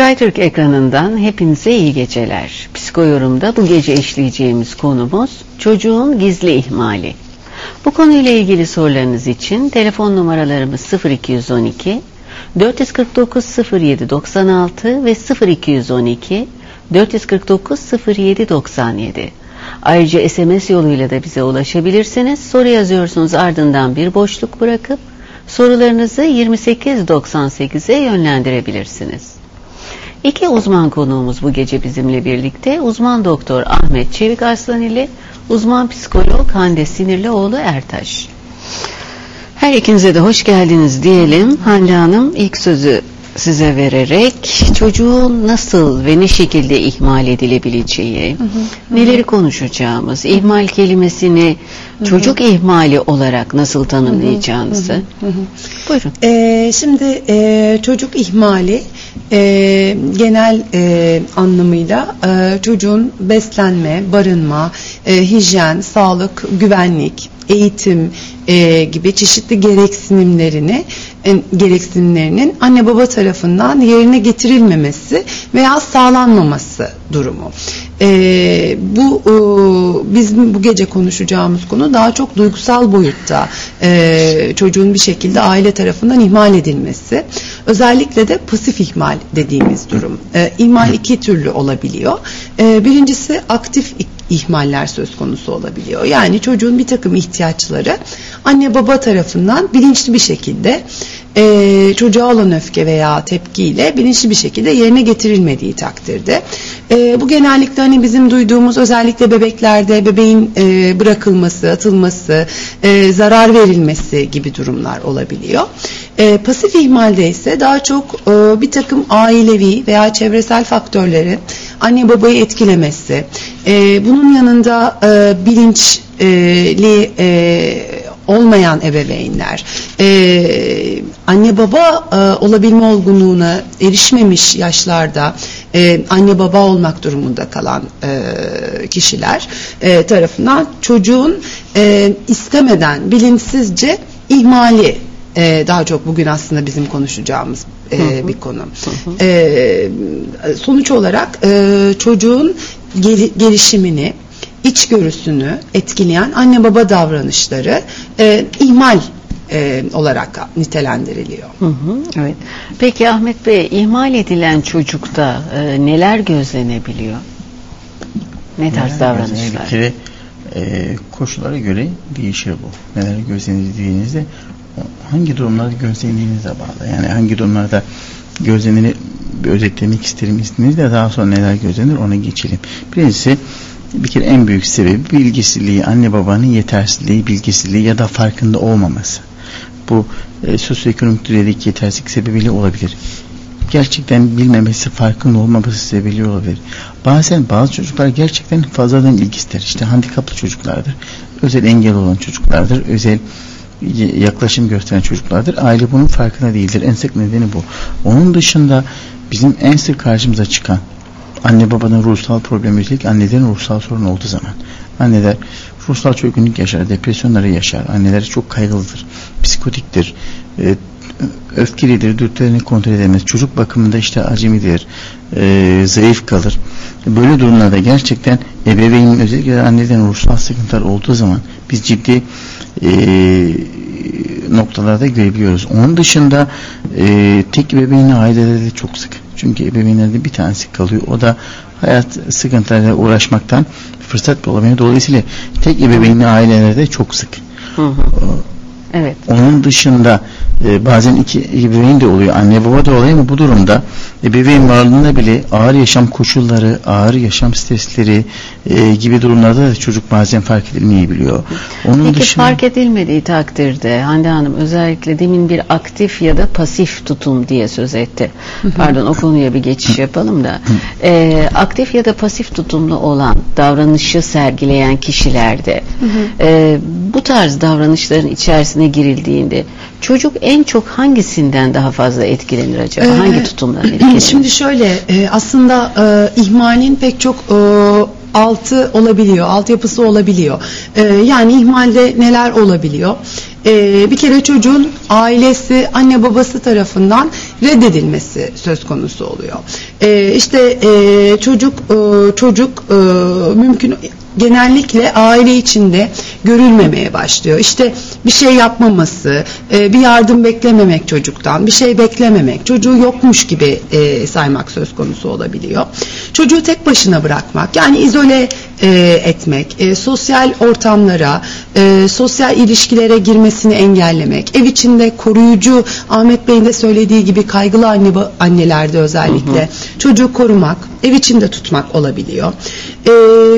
SkyTürk ekranından hepinize iyi geceler. Psikoyorum'da bu gece işleyeceğimiz konumuz çocuğun gizli ihmali. Bu konuyla ilgili sorularınız için telefon numaralarımız 0212 449 07 96 ve 0212 449 07 97. Ayrıca SMS yoluyla da bize ulaşabilirsiniz. Soru yazıyorsunuz ardından bir boşluk bırakıp sorularınızı 2898'e yönlendirebilirsiniz. İki uzman konuğumuz bu gece bizimle birlikte. Uzman doktor Ahmet Çevik Arslan ile uzman psikolog Hande Sinirlioğlu Ertaş. Her ikinize de hoş geldiniz diyelim. Hande Hanım ilk sözü size vererek çocuğun nasıl ve ne şekilde ihmal edilebileceği, hı hı, neleri konuşacağımız, ihmal kelimesini hı hı. çocuk ihmali olarak nasıl tanımlayacağınızı. Hı hı hı. Buyurun. Ee, şimdi e, çocuk ihmali e, genel e, anlamıyla e, çocuğun beslenme, barınma, e, hijyen, sağlık, güvenlik, eğitim e, gibi çeşitli gereksinimlerini e, gereksinimlerinin anne baba tarafından yerine getirilmemesi veya sağlanmaması durumu. E, bu e, bizim bu gece konuşacağımız konu daha çok duygusal boyutta e, çocuğun bir şekilde aile tarafından ihmal edilmesi. Özellikle de pasif ihmal dediğimiz durum. E, ihmal iki türlü olabiliyor. E, birincisi aktif ihmaller söz konusu olabiliyor. Yani çocuğun bir takım ihtiyaçları anne baba tarafından bilinçli bir şekilde e, çocuğa olan öfke veya tepkiyle bilinçli bir şekilde yerine getirilmediği takdirde. E, bu genellikle hani bizim duyduğumuz özellikle bebeklerde bebeğin e, bırakılması, atılması, e, zarar verilmesi gibi durumlar olabiliyor. E, pasif ihmalde ise daha çok e, bir takım ailevi veya çevresel faktörleri anne babayı etkilemesi, e, bunun yanında e, bilinçli e, olmayan ebeveynler, e, anne baba e, olabilme olgunluğuna erişmemiş yaşlarda e, anne baba olmak durumunda kalan e, kişiler e, tarafından çocuğun e, istemeden bilinçsizce ihmali e, daha çok bugün aslında bizim konuşacağımız e, hı hı. bir konu. Hı hı. E, sonuç olarak e, çocuğun gel, gelişimini içgörüsünü etkileyen anne baba davranışları e, ihmal e, olarak nitelendiriliyor. Hı hı, evet. Peki Ahmet Bey ihmal edilen çocukta e, neler gözlenebiliyor? Ne tarz neler davranışlar? Bir kere e, koşullara göre değişir bu. Neler gözlenildiğinizde hangi durumlarda gözlendiğinize bağlı. Yani hangi durumlarda gözleneni özetlemek isterim izniniz daha sonra neler gözlenir ona geçelim. Birincisi bir kere en büyük sebebi bilgisizliği, anne babanın yetersizliği, bilgisizliği ya da farkında olmaması. Bu e, sosyoekonomik düzeydeki yetersizlik sebebiyle olabilir. Gerçekten bilmemesi, farkında olmaması sebebiyle olabilir. Bazen bazı çocuklar gerçekten fazladan ilgi ister. İşte handikaplı çocuklardır, özel engel olan çocuklardır, özel yaklaşım gösteren çocuklardır. Aile bunun farkında değildir. En sık nedeni bu. Onun dışında bizim en sık karşımıza çıkan anne babanın ruhsal problemi özellikle annelerin ruhsal sorun olduğu zaman. Anneler ruhsal çökünlük yaşar, depresyonları yaşar, anneler çok kaygılıdır, psikotiktir, e, öfkelidir, dürtülerini kontrol edemez, çocuk bakımında işte acemidir, e, zayıf kalır. Böyle durumlarda gerçekten ebeveynin özellikle annelerin ruhsal sıkıntılar olduğu zaman biz ciddi e, noktalarda görebiliyoruz. Onun dışında e, tek ebeveynli ailelerde çok sık. Çünkü ebeveynlerde bir tanesi kalıyor. O da hayat sıkıntılarıyla uğraşmaktan fırsat bulamıyor. Dolayısıyla tek ebeveynli ailelerde çok sık. Hı hı. Evet. Onun dışında e, bazen iki ebeveyn de oluyor. Anne baba da oluyor ama bu durumda ebeveyn varlığında bile ağır yaşam koşulları, ağır yaşam stresleri e, gibi durumlarda da çocuk bazen fark edilmeyebiliyor. Onun Peki dışında... fark edilmediği takdirde Hande Hanım özellikle demin bir aktif ya da pasif tutum diye söz etti. Pardon o konuya bir geçiş yapalım da. E, aktif ya da pasif tutumlu olan davranışı sergileyen kişilerde e, bu tarz davranışların içerisine girildiğinde çocuk en çok hangisinden daha fazla etkilenir acaba? Ee, Hangi tutumdan etkilenir? Şimdi şöyle e, aslında e, ihmalin pek çok e, altı olabiliyor, altyapısı olabiliyor. Yani ihmalde neler olabiliyor? E, bir kere çocuğun ailesi, anne babası tarafından reddedilmesi söz konusu oluyor. E, işte e, çocuk e, çocuk e, mümkün genellikle aile içinde görülmemeye başlıyor. İşte bir şey yapmaması, e, bir yardım beklememek çocuktan, bir şey beklememek, çocuğu yokmuş gibi e, saymak söz konusu olabiliyor. Çocuğu tek başına bırakmak, yani izole e, etmek, sosyal ortamlara, e, sosyal ilişkilere girmesini engellemek, ev içinde koruyucu, Ahmet Bey'in de söylediği gibi kaygılı anne annelerde özellikle çocuğu korumak, ev içinde tutmak olabiliyor. E,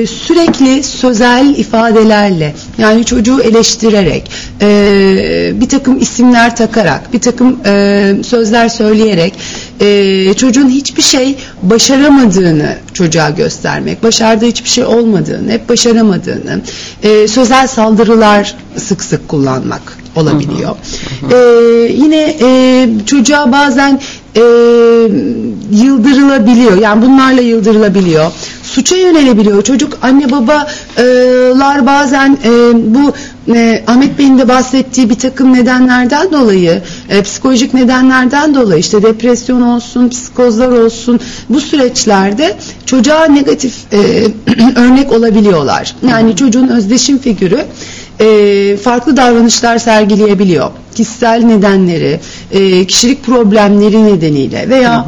sürekli sözel ifadelerle, yani çocuğu eleştirerek, e, bir takım isimler takarak, bir takım e, sözler söyleyerek, e, çocuğun hiçbir şey başaramadığını çocuğa göstermek, başardığı hiçbir şey olmadığını, hep başaramadığını, e, sözel saldırılar sık sık kullanmak olabiliyor. Ee, yine e, çocuğa bazen e, yıldırılabiliyor. Yani bunlarla yıldırılabiliyor. Suça yönelebiliyor. Çocuk anne babalar bazen e, bu e, Ahmet Bey'in de bahsettiği bir takım nedenlerden dolayı, e, psikolojik nedenlerden dolayı işte depresyon olsun, psikozlar olsun bu süreçlerde çocuğa negatif e, örnek olabiliyorlar. Yani çocuğun özdeşim figürü e, farklı davranışlar sergileyebiliyor. Kişisel nedenleri, e, kişilik problemleri nedeniyle veya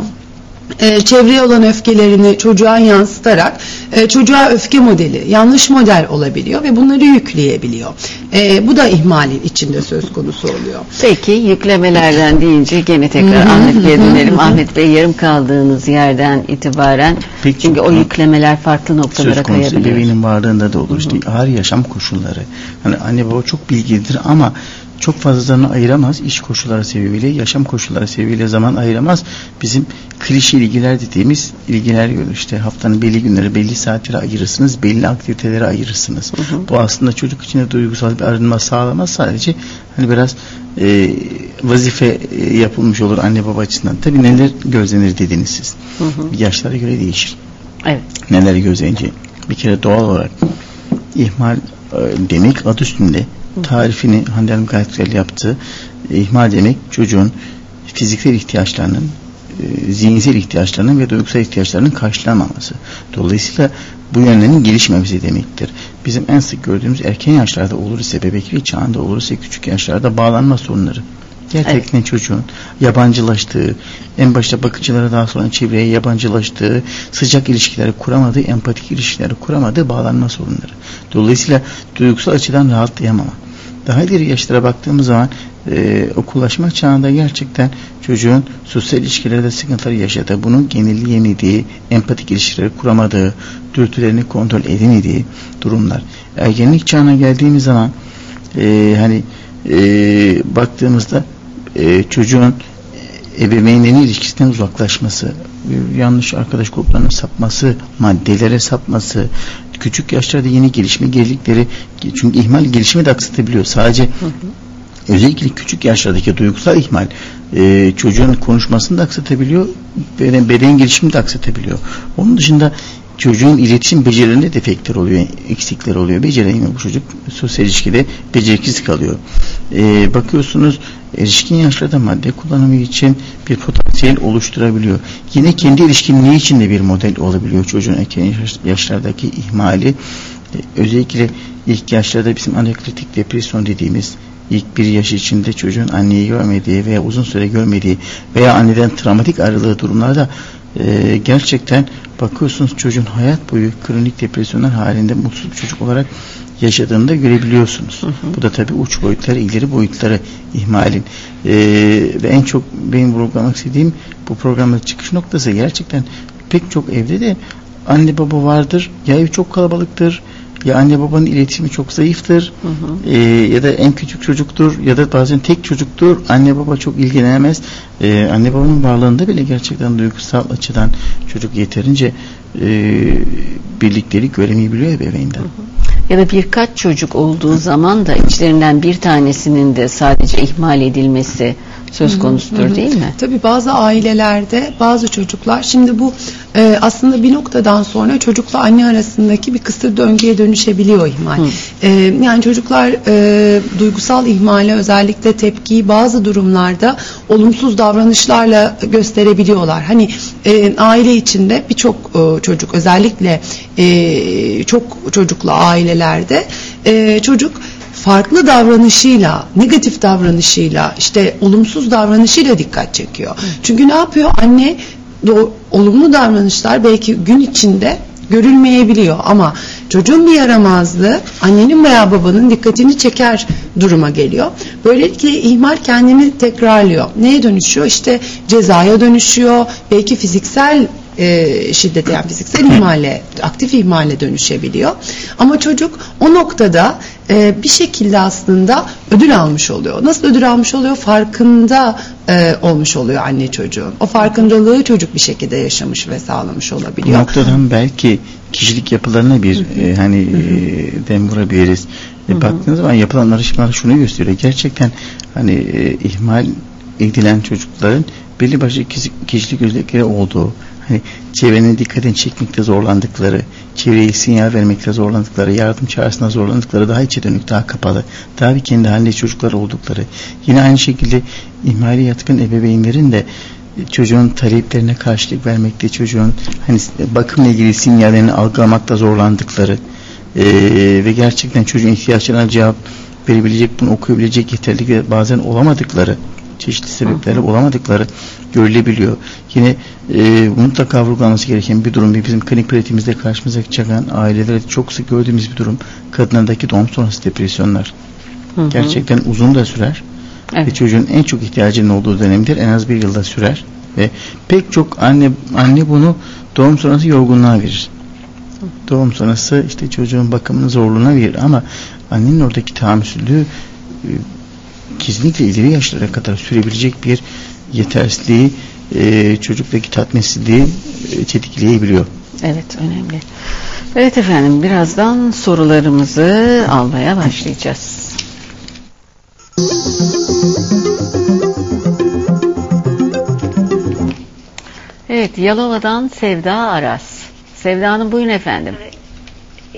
e, çevreye olan öfkelerini çocuğa yansıtarak e, çocuğa öfke modeli, yanlış model olabiliyor ve bunları yükleyebiliyor. E, bu da ihmalin içinde söz konusu oluyor. Peki yüklemelerden deyince gene tekrar Ahmet Bey'e dönelim. Ahmet Bey yarım kaldığınız yerden itibaren Peki, çünkü o yüklemeler farklı noktalara söz konusu kayabiliyor. ebeveynin varlığında da olur. İşte ağır yaşam koşulları. Hani anne baba çok bilgilidir ama çok fazlalarını ayıramaz. İş koşulları sebebiyle, yaşam koşulları sebebiyle zaman ayıramaz. Bizim klişe ilgiler dediğimiz ilgiler görür. İşte haftanın belli günleri, belli saatleri ayırırsınız, belli aktivitelere ayırırsınız. Bu aslında çocuk için de duygusal bir arınma sağlamaz. Sadece hani biraz e, vazife e, yapılmış olur anne baba açısından. Tabii neler gözlenir dediniz siz. Yaşlara göre değişir Evet. neler gözleneceği. Bir kere doğal olarak ihmal e, demek adı üstünde tarifini Hande Hanım gayet güzel yaptı. E, ihmal demek çocuğun fiziksel ihtiyaçlarının e, zihinsel ihtiyaçlarının ve duygusal ihtiyaçlarının karşılanmaması. Dolayısıyla bu yönlerin gelişmemesi demektir. Bizim en sık gördüğümüz erken yaşlarda olur ise bebeklik çağında olur ise küçük yaşlarda bağlanma sorunları. Gerçekten çocuğun yabancılaştığı, en başta bakıcılara daha sonra çevreye yabancılaştığı, sıcak ilişkileri kuramadığı, empatik ilişkileri kuramadığı bağlanma sorunları. Dolayısıyla duygusal açıdan rahatlayamama. Daha ileri yaşlara baktığımız zaman e, okullaşma çağında gerçekten çocuğun sosyal ilişkilerde sıkıntılar yaşadığı, bunu genelleyemediği, empatik ilişkileri kuramadığı, dürtülerini kontrol edemediği durumlar. Ergenlik çağına geldiğimiz zaman e, hani e, baktığımızda e, çocuğun ebeveynlerin ilişkisinden uzaklaşması, e, yanlış arkadaş gruplarına sapması, maddelere sapması, küçük yaşlarda yeni gelişme geldikleri çünkü ihmal gelişimi de aksatabiliyor. Sadece özellikle küçük yaşlardaki duygusal ihmal e, çocuğun konuşmasını da aksatabiliyor, beden, beden gelişimini de aksatabiliyor. Onun dışında çocuğun iletişim becerilerinde defekler oluyor, eksikler oluyor. Beceremiyor bu çocuk. Sosyal ilişkide beceriksiz kalıyor. Ee, bakıyorsunuz erişkin yaşlarda madde kullanımı için bir potansiyel oluşturabiliyor. Yine kendi ilişkinliği için de bir model olabiliyor çocuğun erken yaş- yaşlardaki ihmali. Özellikle ilk yaşlarda bizim aneklitik depresyon dediğimiz ilk bir yaş içinde çocuğun anneyi görmediği veya uzun süre görmediği veya anneden travmatik ayrılığı durumlarda e, gerçekten bakıyorsunuz çocuğun hayat boyu kronik depresyonlar halinde mutsuz bir çocuk olarak yaşadığını da görebiliyorsunuz. Bu da tabii uç boyutları, ileri boyutları ihmalin. E, ve en çok benim vurgulamak istediğim bu programın çıkış noktası gerçekten pek çok evde de anne baba vardır. Ya ev çok kalabalıktır ya anne babanın iletişimi çok zayıftır. Ee, ya da en küçük çocuktur ya da bazen tek çocuktur. Anne baba çok ilgilenemez. Ee, anne babanın varlığında bile gerçekten duygusal açıdan çocuk yeterince e, birliktelik göremeyebiliyor ebeveynden. Ya da birkaç çocuk olduğu zaman da içlerinden bir tanesinin de sadece ihmal edilmesi söz konusudur değil mi? Tabii bazı ailelerde bazı çocuklar şimdi bu e, aslında bir noktadan sonra çocukla anne arasındaki bir kısır döngüye dönüşebiliyor ihmal. E, yani çocuklar e, duygusal ihmale özellikle tepkiyi bazı durumlarda olumsuz davranışlarla gösterebiliyorlar. Hani e, aile içinde birçok e, çocuk özellikle e, çok çocuklu ailelerde e, çocuk farklı davranışıyla, negatif davranışıyla, işte olumsuz davranışıyla dikkat çekiyor. Çünkü ne yapıyor? Anne o olumlu davranışlar belki gün içinde görülmeyebiliyor ama çocuğun bir yaramazlığı annenin veya babanın dikkatini çeker duruma geliyor. Böylelikle ihmal kendini tekrarlıyor. Neye dönüşüyor? İşte cezaya dönüşüyor. Belki fiziksel e, şiddete yani fiziksel ihmale, aktif ihmale dönüşebiliyor. Ama çocuk o noktada e, bir şekilde aslında ödül almış oluyor. Nasıl ödül almış oluyor? Farkında e, olmuş oluyor anne çocuğun. O farkındalığı çocuk bir şekilde yaşamış ve sağlamış Bu olabiliyor. noktadan belki kişilik yapılarına bir e, hani e, dem vurabiliriz. E, baktığınız zaman yapılan araştırmalar şunu gösteriyor. Gerçekten hani e, ihmal edilen çocukların belli başlı kişi- kişilik özellikleri olduğu, hani çevrenin dikkatini çekmekte zorlandıkları, çevreye sinyal vermekte zorlandıkları, yardım çağrısına zorlandıkları, daha içe dönük, daha kapalı, daha bir kendi halinde çocuklar oldukları. Yine aynı şekilde ihmali yatkın ebeveynlerin de e, çocuğun taleplerine karşılık vermekte, çocuğun hani bakımla ilgili sinyallerini algılamakta zorlandıkları e, ve gerçekten çocuğun ihtiyaçlarına cevap verebilecek, bunu okuyabilecek yeterli bazen olamadıkları çeşitli sebeplerle olamadıkları görülebiliyor. Yine e, mutlaka vurgulanması gereken bir durum ve bizim klinik pratiğimizde karşımıza çıkan ailelerde çok sık gördüğümüz bir durum kadınlardaki doğum sonrası depresyonlar. Hı hı. Gerçekten uzun da sürer ve Evet. çocuğun en çok ihtiyacının olduğu dönemdir. En az bir yılda sürer ve pek çok anne anne bunu doğum sonrası yorgunluğa verir. Doğum sonrası işte çocuğun bakımını zorluğuna verir ama annenin oradaki tahammülsüzlüğü e, kesinlikle ileri yaşlara kadar sürebilecek bir yetersizliği e, çocuktaki tatminsizliği e, tetikleyebiliyor. Evet önemli. Evet efendim birazdan sorularımızı almaya başlayacağız. Evet Yalova'dan Sevda Aras. Sevda Hanım buyurun efendim.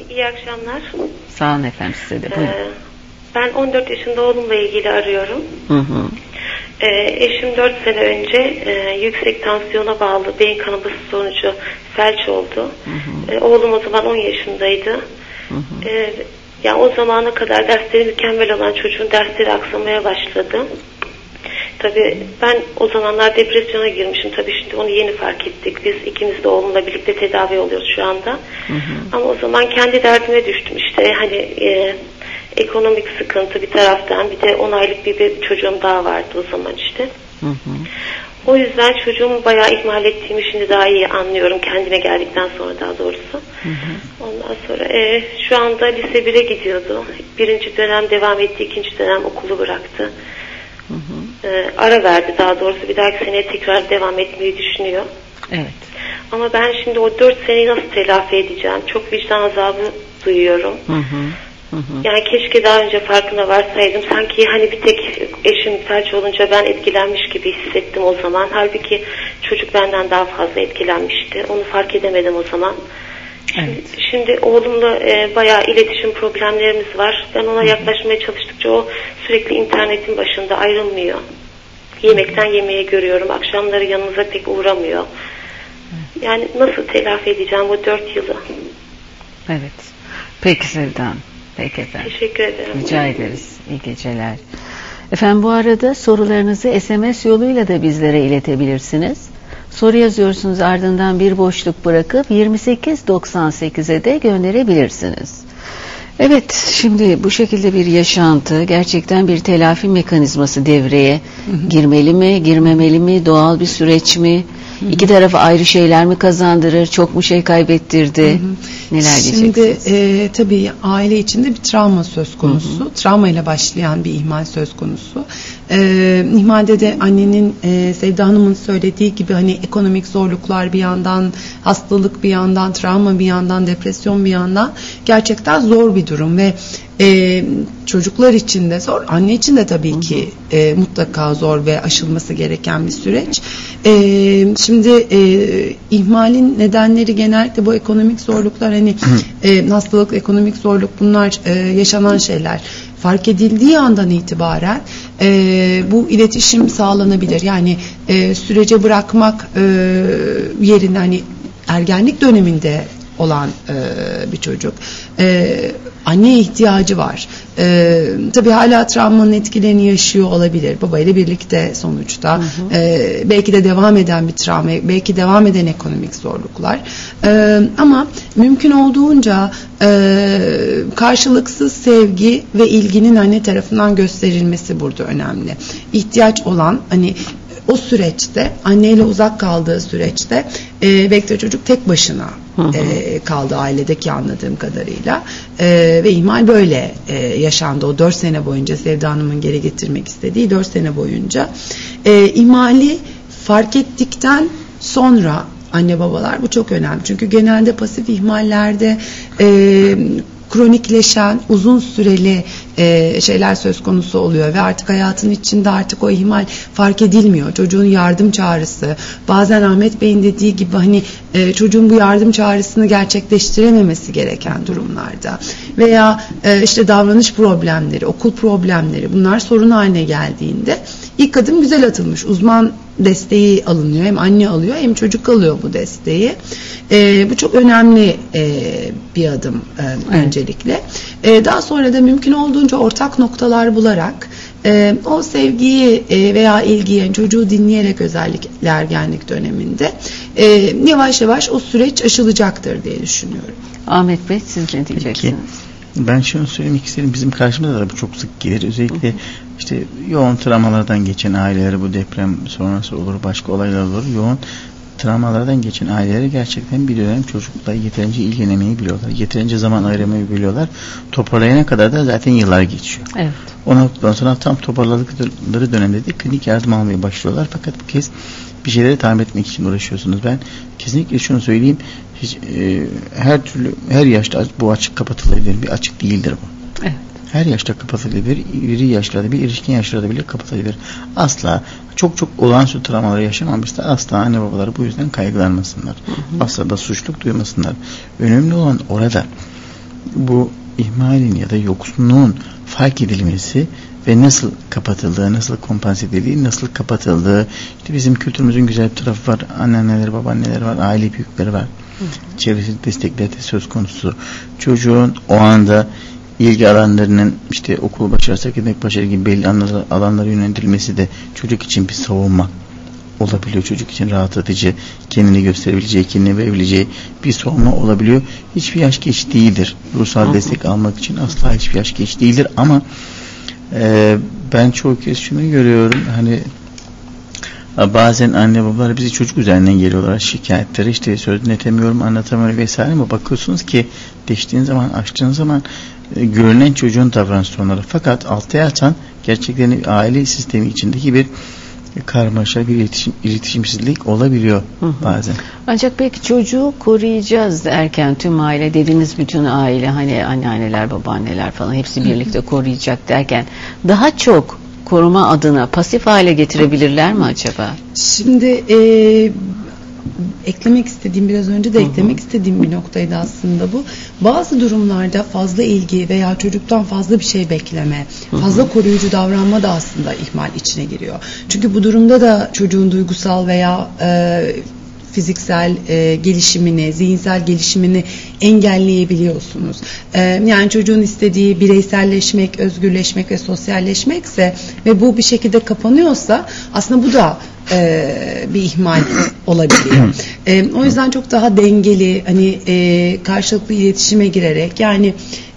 İyi akşamlar. Sağ olun efendim size de buyurun. Ee, ben 14 yaşında oğlumla ilgili arıyorum. Hı hı. Ee, eşim 4 sene önce e, yüksek tansiyona bağlı beyin kanaması sonucu felç oldu. Ee, oğlum o zaman 10 yaşındaydı. Ee, yani o zamana kadar dersleri mükemmel olan çocuğun dersleri aksamaya başladı. Tabii ben o zamanlar depresyona girmişim. Tabii şimdi onu yeni fark ettik. Biz ikimiz de oğlumla birlikte tedavi oluyoruz şu anda. Ama o zaman kendi derdime düştüm işte. Hani e, ekonomik sıkıntı bir taraftan bir de 10 aylık bir, bir çocuğum daha vardı o zaman işte. Hı hı. O yüzden çocuğumu bayağı ihmal ettiğimi şimdi daha iyi anlıyorum kendime geldikten sonra daha doğrusu. Ondan sonra e, şu anda lise 1'e gidiyordu. Birinci dönem devam etti, ikinci dönem okulu bıraktı. E, ara verdi daha doğrusu bir dahaki seneye tekrar devam etmeyi düşünüyor. Evet. Ama ben şimdi o dört seneyi nasıl telafi edeceğim? Çok vicdan azabı duyuyorum. Hı hı. Hı hı. Yani keşke daha önce farkına varsaydım. Sanki hani bir tek eşim felç olunca ben etkilenmiş gibi hissettim o zaman. Halbuki çocuk benden daha fazla etkilenmişti. Onu fark edemedim o zaman. Şimdi, Evet. şimdi oğlumla e, bayağı iletişim problemlerimiz var. Ben ona yaklaşmaya çalıştıkça o sürekli internetin başında ayrılmıyor. Yemekten yemeğe görüyorum. Akşamları yanımıza pek uğramıyor. Yani nasıl telafi edeceğim bu dört yılı? Evet. Peki Sevda Hanım. Peki efendim. Teşekkür ederim. Rica ederiz. İyi geceler. Efendim bu arada sorularınızı SMS yoluyla da bizlere iletebilirsiniz. Soru yazıyorsunuz ardından bir boşluk bırakıp 2898'e de gönderebilirsiniz. Evet şimdi bu şekilde bir yaşantı gerçekten bir telafi mekanizması devreye girmeli mi girmemeli mi doğal bir süreç mi? İki tarafı ayrı şeyler mi kazandırır çok mu şey kaybettirdi? Neler Şimdi e, tabii aile içinde bir travma söz konusu. Travma ile başlayan bir ihmal söz konusu. E, ihmalde de annenin e, Sevda Hanım'ın söylediği gibi hani ekonomik zorluklar bir yandan, hastalık bir yandan, travma bir yandan, depresyon bir yandan gerçekten zor bir durum ve E, çocuklar için de zor, anne için de tabii ki e, mutlaka zor ve aşılması gereken bir süreç. E, şimdi e, ihmalin nedenleri genellikle bu ekonomik zorluklar hani e, hastalık, ekonomik zorluk bunlar e, yaşanan şeyler fark edildiği andan itibaren e, bu iletişim sağlanabilir. Yani e, sürece bırakmak e, yerine hani ergenlik döneminde olan e, bir çocuk. E, anneye ihtiyacı var. E, tabii hala travmanın etkilerini yaşıyor olabilir. Babayla birlikte sonuçta. Hı hı. E, belki de devam eden bir travma, belki devam eden ekonomik zorluklar. E, ama mümkün olduğunca e, karşılıksız sevgi ve ilginin anne tarafından gösterilmesi burada önemli. İhtiyaç olan hani o süreçte anneyle uzak kaldığı süreçte e, belki çocuk tek başına E, kaldı ailedeki anladığım kadarıyla. E, ve ihmal böyle e, yaşandı. O dört sene boyunca Sevda Hanım'ın geri getirmek istediği dört sene boyunca. E, ihmali fark ettikten sonra anne babalar bu çok önemli çünkü genelde pasif ihmallerde e, kronikleşen uzun süreli e, şeyler söz konusu oluyor ve artık hayatın içinde artık o ihmal fark edilmiyor. Çocuğun yardım çağrısı bazen Ahmet Bey'in dediği gibi hani e, çocuğun bu yardım çağrısını gerçekleştirememesi gereken durumlarda veya e, işte davranış problemleri, okul problemleri bunlar sorun haline geldiğinde ilk adım güzel atılmış. Uzman desteği alınıyor. Hem anne alıyor hem çocuk alıyor bu desteği. E, bu çok önemli e, bir adım e, evet. öncelikle. E, daha sonra da mümkün olduğunca ortak noktalar bularak e, o sevgiyi e, veya ilgiyi yani çocuğu dinleyerek özellikle ergenlik döneminde e, yavaş yavaş o süreç aşılacaktır diye düşünüyorum. Ahmet Bey siz ne diyeceksiniz? Peki. Ben şunu söylemek isterim. Bizim karşımıza da bu çok sık gelir. Özellikle işte yoğun travmalardan geçen aileler bu deprem sonrası olur, başka olaylar olur. Yoğun travmalardan geçen aileleri gerçekten bir dönem çocukla yeterince ilgilenemeyi biliyorlar. Yeterince zaman ayırmayı biliyorlar. Toparlayana kadar da zaten yıllar geçiyor. Evet. O noktadan sonra tam toparladıkları dönemde de klinik yardım almaya başlıyorlar. Fakat bu kez bir şeyleri tamir etmek için uğraşıyorsunuz. Ben kesinlikle şunu söyleyeyim. Hiç, e, her türlü her yaşta bu açık kapatılabilir bir açık değildir bu. Evet. Her yaşta kapatılabilir. İri yaşlarda bir erişkin yaşlarda bile kapatılabilir. Asla çok çok olağanüstü travmaları yaşamamışsa asla anne babaları bu yüzden kaygılanmasınlar. Hı hı. Asla da suçluk duymasınlar. Önemli olan orada bu ihmalin ya da yoksunluğun fark edilmesi ve nasıl kapatıldığı, nasıl kompanse edildiği, nasıl kapatıldığı. İşte bizim kültürümüzün güzel bir tarafı var. Anneanneler, babaanneler var, aile büyükleri var. Çevresi destekleri de söz konusu. Çocuğun o anda ilgi alanlarının işte okul başarısı, akademik başarı gibi belli alanlara yönlendirilmesi de çocuk için bir savunma olabiliyor. Çocuk için rahatlatıcı, kendini gösterebileceği, kendini verebileceği bir savunma olabiliyor. Hiçbir yaş geç değildir. Ruhsal destek almak için asla hiçbir yaş geç değildir ama e, ben çoğu kez şunu görüyorum hani bazen anne babalar bizi çocuk üzerinden geliyorlar şikayetleri işte söz dinletemiyorum anlatamıyorum vesaire ama bakıyorsunuz ki değiştiğin zaman açtığın zaman görünen çocuğun davranış sorunları fakat altta yatan gerçekten aile sistemi içindeki bir karmaşa bir iletişim, iletişimsizlik olabiliyor hı hı. bazen. Ancak belki çocuğu koruyacağız derken tüm aile dediğiniz bütün aile hani anneanneler babaanneler falan hepsi birlikte koruyacak derken daha çok koruma adına pasif hale getirebilirler mi acaba? Şimdi e, eklemek istediğim biraz önce de eklemek istediğim bir noktaydı aslında bu. Bazı durumlarda fazla ilgi veya çocuktan fazla bir şey bekleme, fazla koruyucu davranma da aslında ihmal içine giriyor. Çünkü bu durumda da çocuğun duygusal veya e, fiziksel e, gelişimini, zihinsel gelişimini engelleyebiliyorsunuz. E, yani çocuğun istediği bireyselleşmek, özgürleşmek ve sosyalleşmekse ve bu bir şekilde kapanıyorsa aslında bu da e, bir ihmal olabiliyor. E, o yüzden çok daha dengeli, hani e, karşılıklı iletişime girerek yani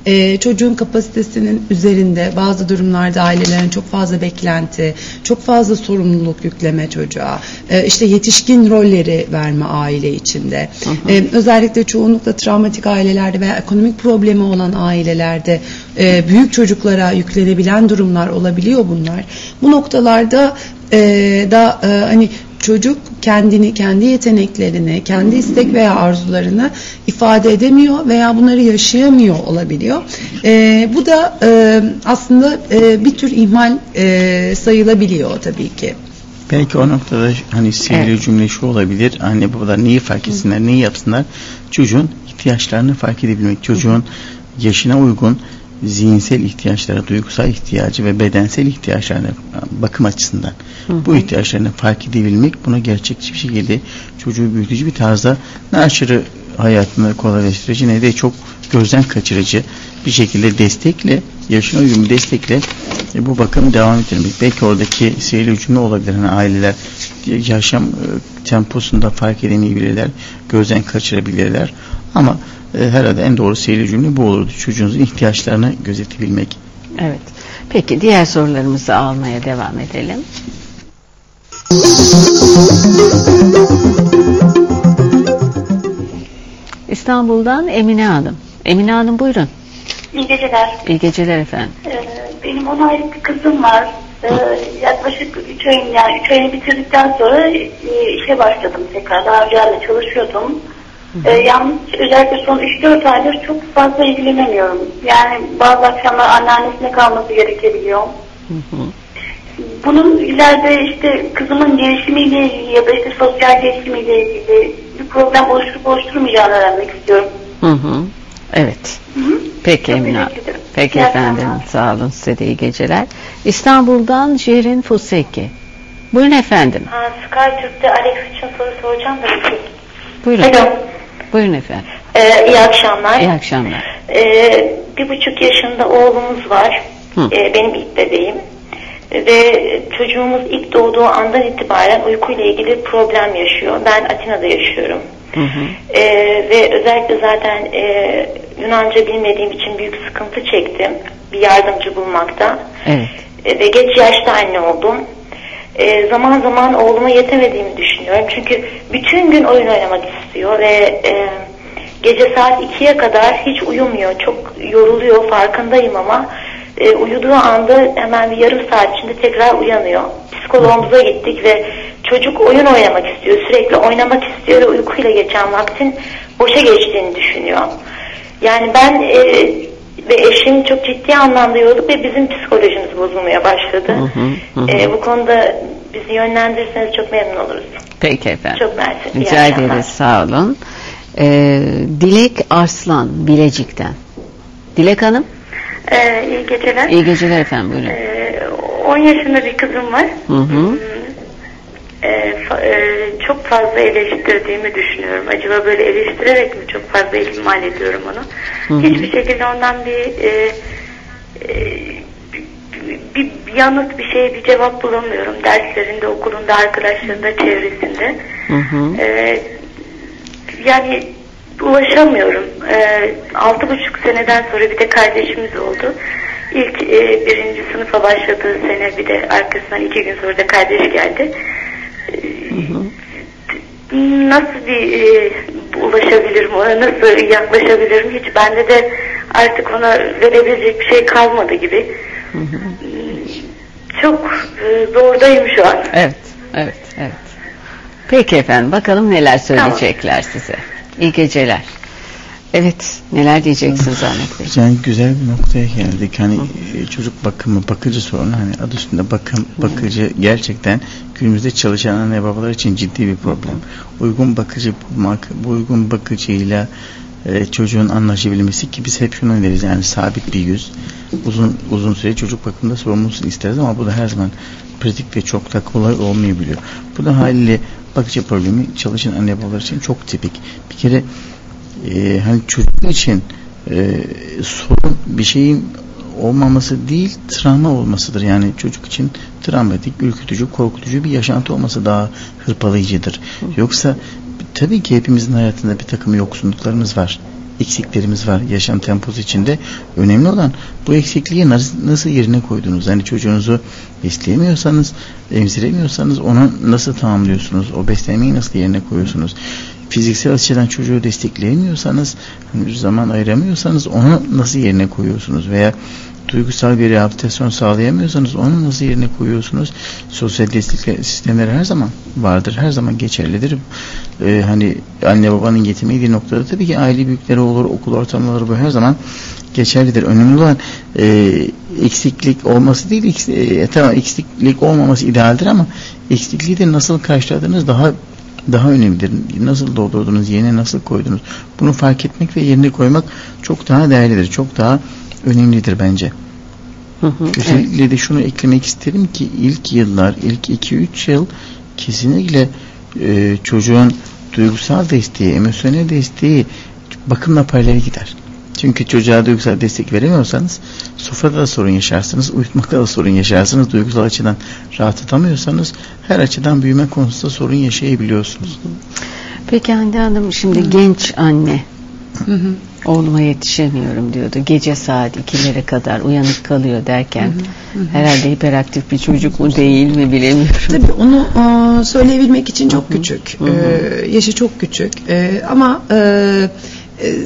e, çocuğun kapasitesinin üzerinde bazı durumlarda ailelerin çok fazla beklenti, çok fazla sorumluluk yükleme çocuğa, e, işte yetişkin rolleri verme aile içinde. E, özellikle çoğunlukla travmatik ailelerde veya ekonomik problemi olan ailelerde e, büyük çocuklara yüklenebilen durumlar olabiliyor bunlar. Bu noktalarda e, da e, hani çocuk kendini, kendi yeteneklerini, kendi istek veya arzularını ifade edemiyor veya bunları yaşayamıyor olabiliyor. E, bu da e, aslında e, bir tür ihmal e, sayılabiliyor tabii ki. Belki o noktada hani sihirli Evet. cümle şu olabilir. Anne babalar neyi fark etsinler, neyi yapsınlar? Çocuğun ihtiyaçlarını fark edebilmek. Çocuğun yaşına uygun zihinsel ihtiyaçlara, duygusal ihtiyacı ve bedensel ihtiyaçlarına bakım açısından bu ihtiyaçlarını fark edebilmek buna gerçekçi bir şekilde çocuğu büyütücü bir tarzda ne aşırı hayatını kolaylaştırıcı ne de çok gözden kaçırıcı bir şekilde destekle yaşına uygun bir destekle e, bu bakım devam ettirmek. Belki oradaki sihirli cümle olabilir. Hani aileler yaşam e, temposunda fark edemeyebilirler, gözden kaçırabilirler. Ama e, herhalde en doğru sihirli cümle bu olurdu. Çocuğunuzun ihtiyaçlarını gözetebilmek. Evet. Peki diğer sorularımızı almaya devam edelim. İstanbul'dan Emine Hanım. Emine Hanım buyurun. İyi geceler. İyi geceler efendim. Ee, benim 10 aylık bir kızım var. Ee, yaklaşık 3 ayın yani 3 ayını bitirdikten sonra e, işe başladım tekrar. Daha önce çalışıyordum. Ee, yalnız özellikle son 3-4 aydır çok fazla ilgilenemiyorum. Yani bazı akşamlar anneannesine kalması gerekebiliyor. Hı hı. Bunun ileride işte kızımın gelişimiyle ilgili ya da işte sosyal gelişimiyle ilgili bir problem oluşturup oluşturmayacağını öğrenmek istiyorum. Hı hı. Evet. Hı hı. Peki Emine. Peki İyi efendim. akşamlar. Sağ olun. Size de iyi geceler. İstanbul'dan Şirin Fuseki. Buyurun efendim. Ha, Sky Türk'te Alex için soru soracağım da şey. Buyurun. Alo. Buyurun efendim. Ee, iyi akşamlar. İyi akşamlar. Ee, bir buçuk yaşında oğlumuz var. Hı. Ee, benim ilk bebeğim. Ve çocuğumuz ilk doğduğu andan itibaren uykuyla ilgili problem yaşıyor. Ben Atina'da yaşıyorum. Hı hı. Ee, ve özellikle zaten e, Yunanca bilmediğim için büyük sıkıntı çektim. Bir yardımcı bulmakta. Evet. E, ve geç yaşta anne oldum. E, zaman zaman oğluma yetemediğimi düşünüyorum. Çünkü bütün gün oyun oynamak istiyor ve e, gece saat 2'ye kadar hiç uyumuyor. Çok yoruluyor farkındayım ama e, uyuduğu anda hemen bir yarım saat içinde tekrar uyanıyor. Psikoloğumuza gittik ve çocuk oyun oynamak istiyor. Sürekli oynamak istiyor ve uykuyla geçen vaktin boşa geçtiğini düşünüyor. Yani ben e, ve eşim çok ciddi anlamda yorulduk ve bizim psikolojimiz bozulmaya başladı. Hı hı, hı. E, bu konuda bizi yönlendirirseniz çok memnun oluruz. Peki efendim. Çok mersi. Rica ederiz. Sağ olun. Ee, Dilek Arslan Bilecik'ten. Dilek Hanım. Ee, iyi geceler. iyi geceler efendim. Buyurun. Ee, 10 yaşında bir kızım var. Hı hı. E, fa- e, çok fazla eleştirdiğimi düşünüyorum. Acaba böyle eleştirerek mi çok fazla ihmal ediyorum onu? Hı hı. Hiçbir şekilde ondan bir e, e, bir, bir yanıt bir şey bir cevap bulamıyorum. Derslerinde, okulunda, arkadaşlarında, çevresinde. Hı hı. Ee, yani ulaşamıyorum. Ee, altı buçuk seneden sonra bir de kardeşimiz oldu. İlk e, birinci sınıfa başladığı sene bir de arkasından iki gün sonra da kardeş geldi. Nasıl bir e, ulaşabilirim ona, nasıl yaklaşabilirim hiç bende de artık ona verebilecek bir şey kalmadı gibi. Çok e, zordayım şu an. Evet. Evet. Evet. Peki efendim. Bakalım neler söyleyecekler size. İyi geceler. Evet. Neler diyeceksiniz Ahmet Bey? Yani güzel bir noktaya geldik. Hani e, çocuk bakımı, bakıcı sorunu hani adı üstünde bakım, bakıcı gerçekten günümüzde çalışan anne babalar için ciddi bir problem. Uygun bakıcı bulmak, bu uygun bakıcıyla e, çocuğun anlaşabilmesi ki biz hep şunu öneriz yani sabit bir yüz uzun uzun süre çocuk bakımında sorumlusun isteriz ama bu da her zaman pratik ve çok da kolay olmayabiliyor. Bu da haliyle bakıcı problemi çalışan anne babalar için çok tipik. Bir kere e, hani çocuk için e, sorun bir şeyin olmaması değil travma olmasıdır. Yani çocuk için travmatik, ürkütücü, korkutucu bir yaşantı olması daha hırpalayıcıdır. Yoksa tabii ki hepimizin hayatında bir takım yoksunluklarımız var. Eksiklerimiz var yaşam temposu içinde. Önemli olan bu eksikliği nasıl, yerine koydunuz? Yani çocuğunuzu besleyemiyorsanız, emziremiyorsanız onu nasıl tamamlıyorsunuz? O beslemeyi nasıl yerine koyuyorsunuz? Fiziksel açıdan çocuğu destekleyemiyorsanız, hani zaman ayıramıyorsanız onu nasıl yerine koyuyorsunuz veya duygusal bir rehabilitasyon sağlayamıyorsanız onu nasıl yerine koyuyorsunuz? Sosyal destek sistemleri her zaman vardır, her zaman geçerlidir. Ee, hani anne babanın getirmediği noktada tabii ki aile büyükleri olur, okul ortamları bu her zaman geçerlidir. Önemli olan e, eksiklik olması değil, eks, e, tamam eksiklik olmaması idealdir ama eksikliği de nasıl karşıladığınız daha daha önemlidir. Nasıl doldurdunuz, yerine nasıl koydunuz? Bunu fark etmek ve yerine koymak çok daha değerlidir. Çok daha önemlidir bence. Hı hı, Özellikle evet. de şunu eklemek isterim ki ilk yıllar, ilk 2-3 yıl kesinlikle e, çocuğun duygusal desteği, emosyonel desteği bakımla paralel gider. Çünkü çocuğa duygusal destek veremiyorsanız sofrada da sorun yaşarsınız, uyutmakta da sorun yaşarsınız. Duygusal açıdan rahatlatamıyorsanız her açıdan büyüme konusunda sorun yaşayabiliyorsunuz. Peki Hande Hanım şimdi hı. genç anne hı hı. oğluma yetişemiyorum diyordu. Gece saat ikilere kadar uyanık kalıyor derken hı hı. herhalde hiperaktif bir çocuk mu değil mi bilemiyorum. Tabii onu e, söyleyebilmek için çok küçük. Hı hı. E, yaşı çok küçük. E, ama e,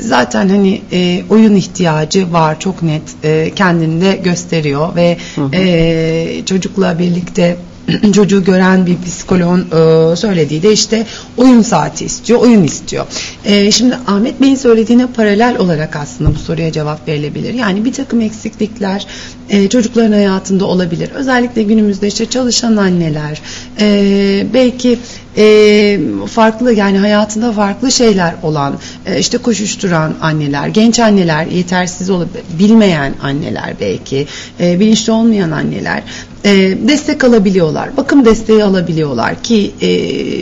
zaten hani e, oyun ihtiyacı var çok net e, kendini de gösteriyor ve hı hı. E, çocukla birlikte çocuğu gören bir psikoloğun e, söylediği de işte oyun saati istiyor, oyun istiyor. E, şimdi Ahmet Bey'in söylediğine paralel olarak aslında bu soruya cevap verilebilir. Yani bir takım eksiklikler e, çocukların hayatında olabilir. Özellikle günümüzde işte çalışan anneler, e, belki e, farklı yani hayatında farklı şeyler olan, e, işte koşuşturan anneler, genç anneler, yetersiz olup bilmeyen anneler belki, e, bilinçli olmayan anneler e, destek alabiliyorlar. Bakım desteği alabiliyorlar ki e,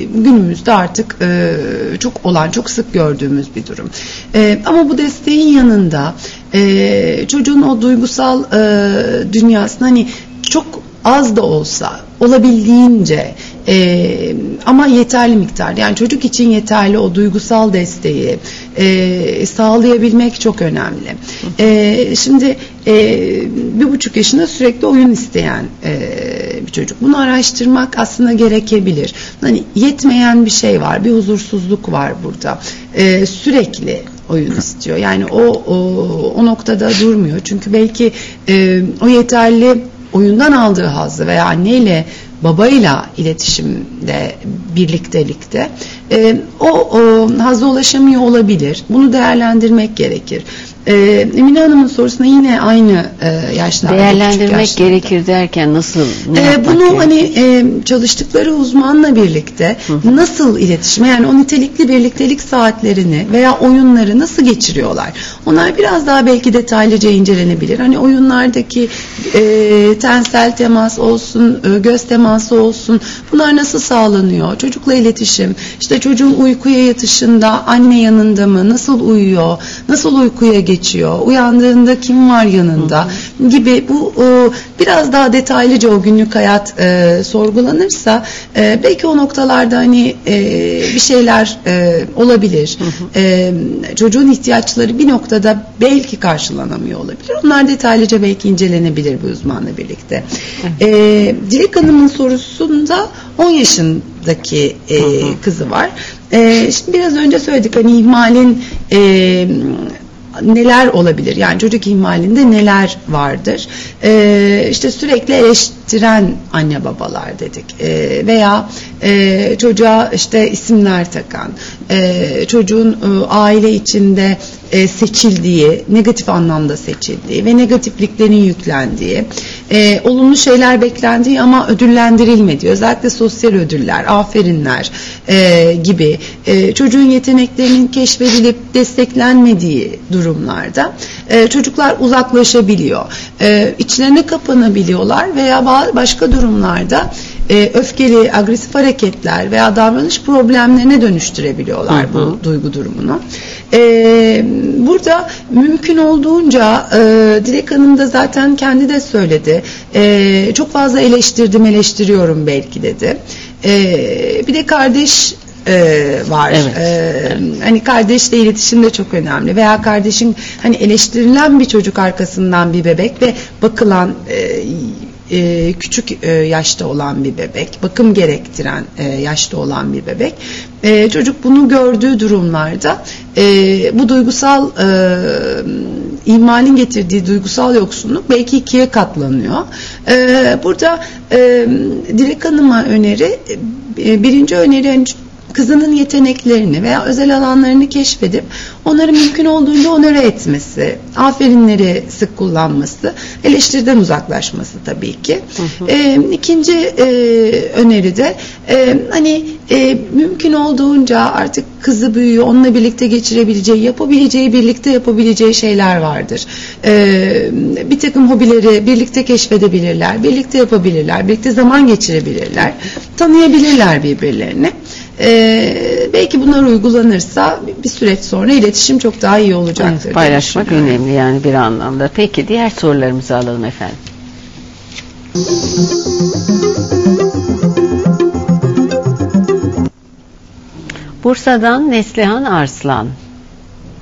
günümüzde artık e, çok olan, çok sık gördüğümüz bir durum. E, ama bu desteğin yanında e, çocuğun o duygusal e, dünyasında hani çok az da olsa olabildiğince e, ama yeterli miktarda yani çocuk için yeterli o duygusal desteği e, sağlayabilmek çok önemli. E, şimdi e, bir buçuk yaşında sürekli oyun isteyen e, bir çocuk. Bunu araştırmak aslında gerekebilir. Hani yetmeyen bir şey var, bir huzursuzluk var burada. E, sürekli oyun istiyor. Yani o, o o noktada durmuyor. Çünkü belki e, o yeterli oyundan aldığı hazzı veya anneyle babayla iletişimde birliktelikte e, o, o hazza ulaşamıyor olabilir. Bunu değerlendirmek gerekir. E, Emine Hanım'ın sorusuna yine aynı e, yaşlarda. Değerlendirmek gerekir derken nasıl? Ne e, bunu gerekir? hani e, çalıştıkları uzmanla birlikte Hı. nasıl iletişime yani o nitelikli birliktelik saatlerini veya oyunları nasıl geçiriyorlar? Onlar biraz daha belki detaylıca incelenebilir. Hani oyunlardaki e, tensel temas olsun, e, göz teması olsun bunlar nasıl sağlanıyor? Çocukla iletişim, işte çocuğun uykuya yatışında anne yanında mı? Nasıl uyuyor? Nasıl uykuya geçiyor? Uyandığında kim var yanında? Hı hı. Gibi bu e, biraz daha detaylıca o günlük hayat e, sorgulanırsa e, belki o noktalarda hani e, bir şeyler e, olabilir. Hı hı. E, çocuğun ihtiyaçları bir noktada belki karşılanamıyor olabilir. Onlar detaylıca belki incelenebilir bu uzmanla birlikte. E, Dilek Hanım'ın sorusunda 10 yaşındaki e, hı hı. kızı var. E, şimdi biraz önce söyledik hani ihmalin e, neler olabilir? Yani çocuk ihmalinde neler vardır? Ee, işte sürekli eleştiren anne babalar dedik. Ee, veya e, çocuğa işte isimler takan, e, çocuğun e, aile içinde e, seçildiği, negatif anlamda seçildiği ve negatifliklerin yüklendiği, e, olumlu şeyler beklendiği ama ödüllendirilmediği, özellikle sosyal ödüller, aferinler e, gibi e, çocuğun yeteneklerinin keşfedilip desteklenmediği durumlarda e, çocuklar uzaklaşabiliyor. E, içlerine kapanabiliyorlar veya başka durumlarda e, öfkeli, agresif hareketler veya davranış problemlerine dönüştürebiliyorlar hı hı. bu duygu durumunu. E, burada mümkün olduğunca e, Dilek Hanım da zaten kendi de söyledi. E, çok fazla eleştirdim, eleştiriyorum belki dedi. E, bir de kardeş e, var. Evet. E, hani kardeşle iletişim de çok önemli. Veya kardeşin hani eleştirilen bir çocuk arkasından bir bebek ve bakılan e, e, küçük e, yaşta olan bir bebek, bakım gerektiren e, yaşta olan bir bebek. e, çocuk bunu gördüğü durumlarda e, bu duygusal e, ihmalin getirdiği duygusal yoksunluk belki ikiye katlanıyor. E, burada e, Dilek Hanım'a öneri e, birinci öneri hani kızının yeteneklerini veya özel alanlarını keşfedip onları mümkün olduğunca onore etmesi, aferinleri sık kullanması, eleştiriden uzaklaşması tabii ki. Hı hı. E, ikinci e, öneri de e, hani e, mümkün olduğunca artık kızı büyüyor, onunla birlikte geçirebileceği, yapabileceği, birlikte yapabileceği şeyler vardır. E, bir takım hobileri birlikte keşfedebilirler, birlikte yapabilirler, birlikte zaman geçirebilirler, tanıyabilirler birbirlerini. Ee, belki bunlar uygulanırsa bir süreç sonra iletişim çok daha iyi olacaktır. Evet, paylaşmak önemli yani bir anlamda. Peki diğer sorularımızı alalım efendim. Bursa'dan Neslihan Arslan.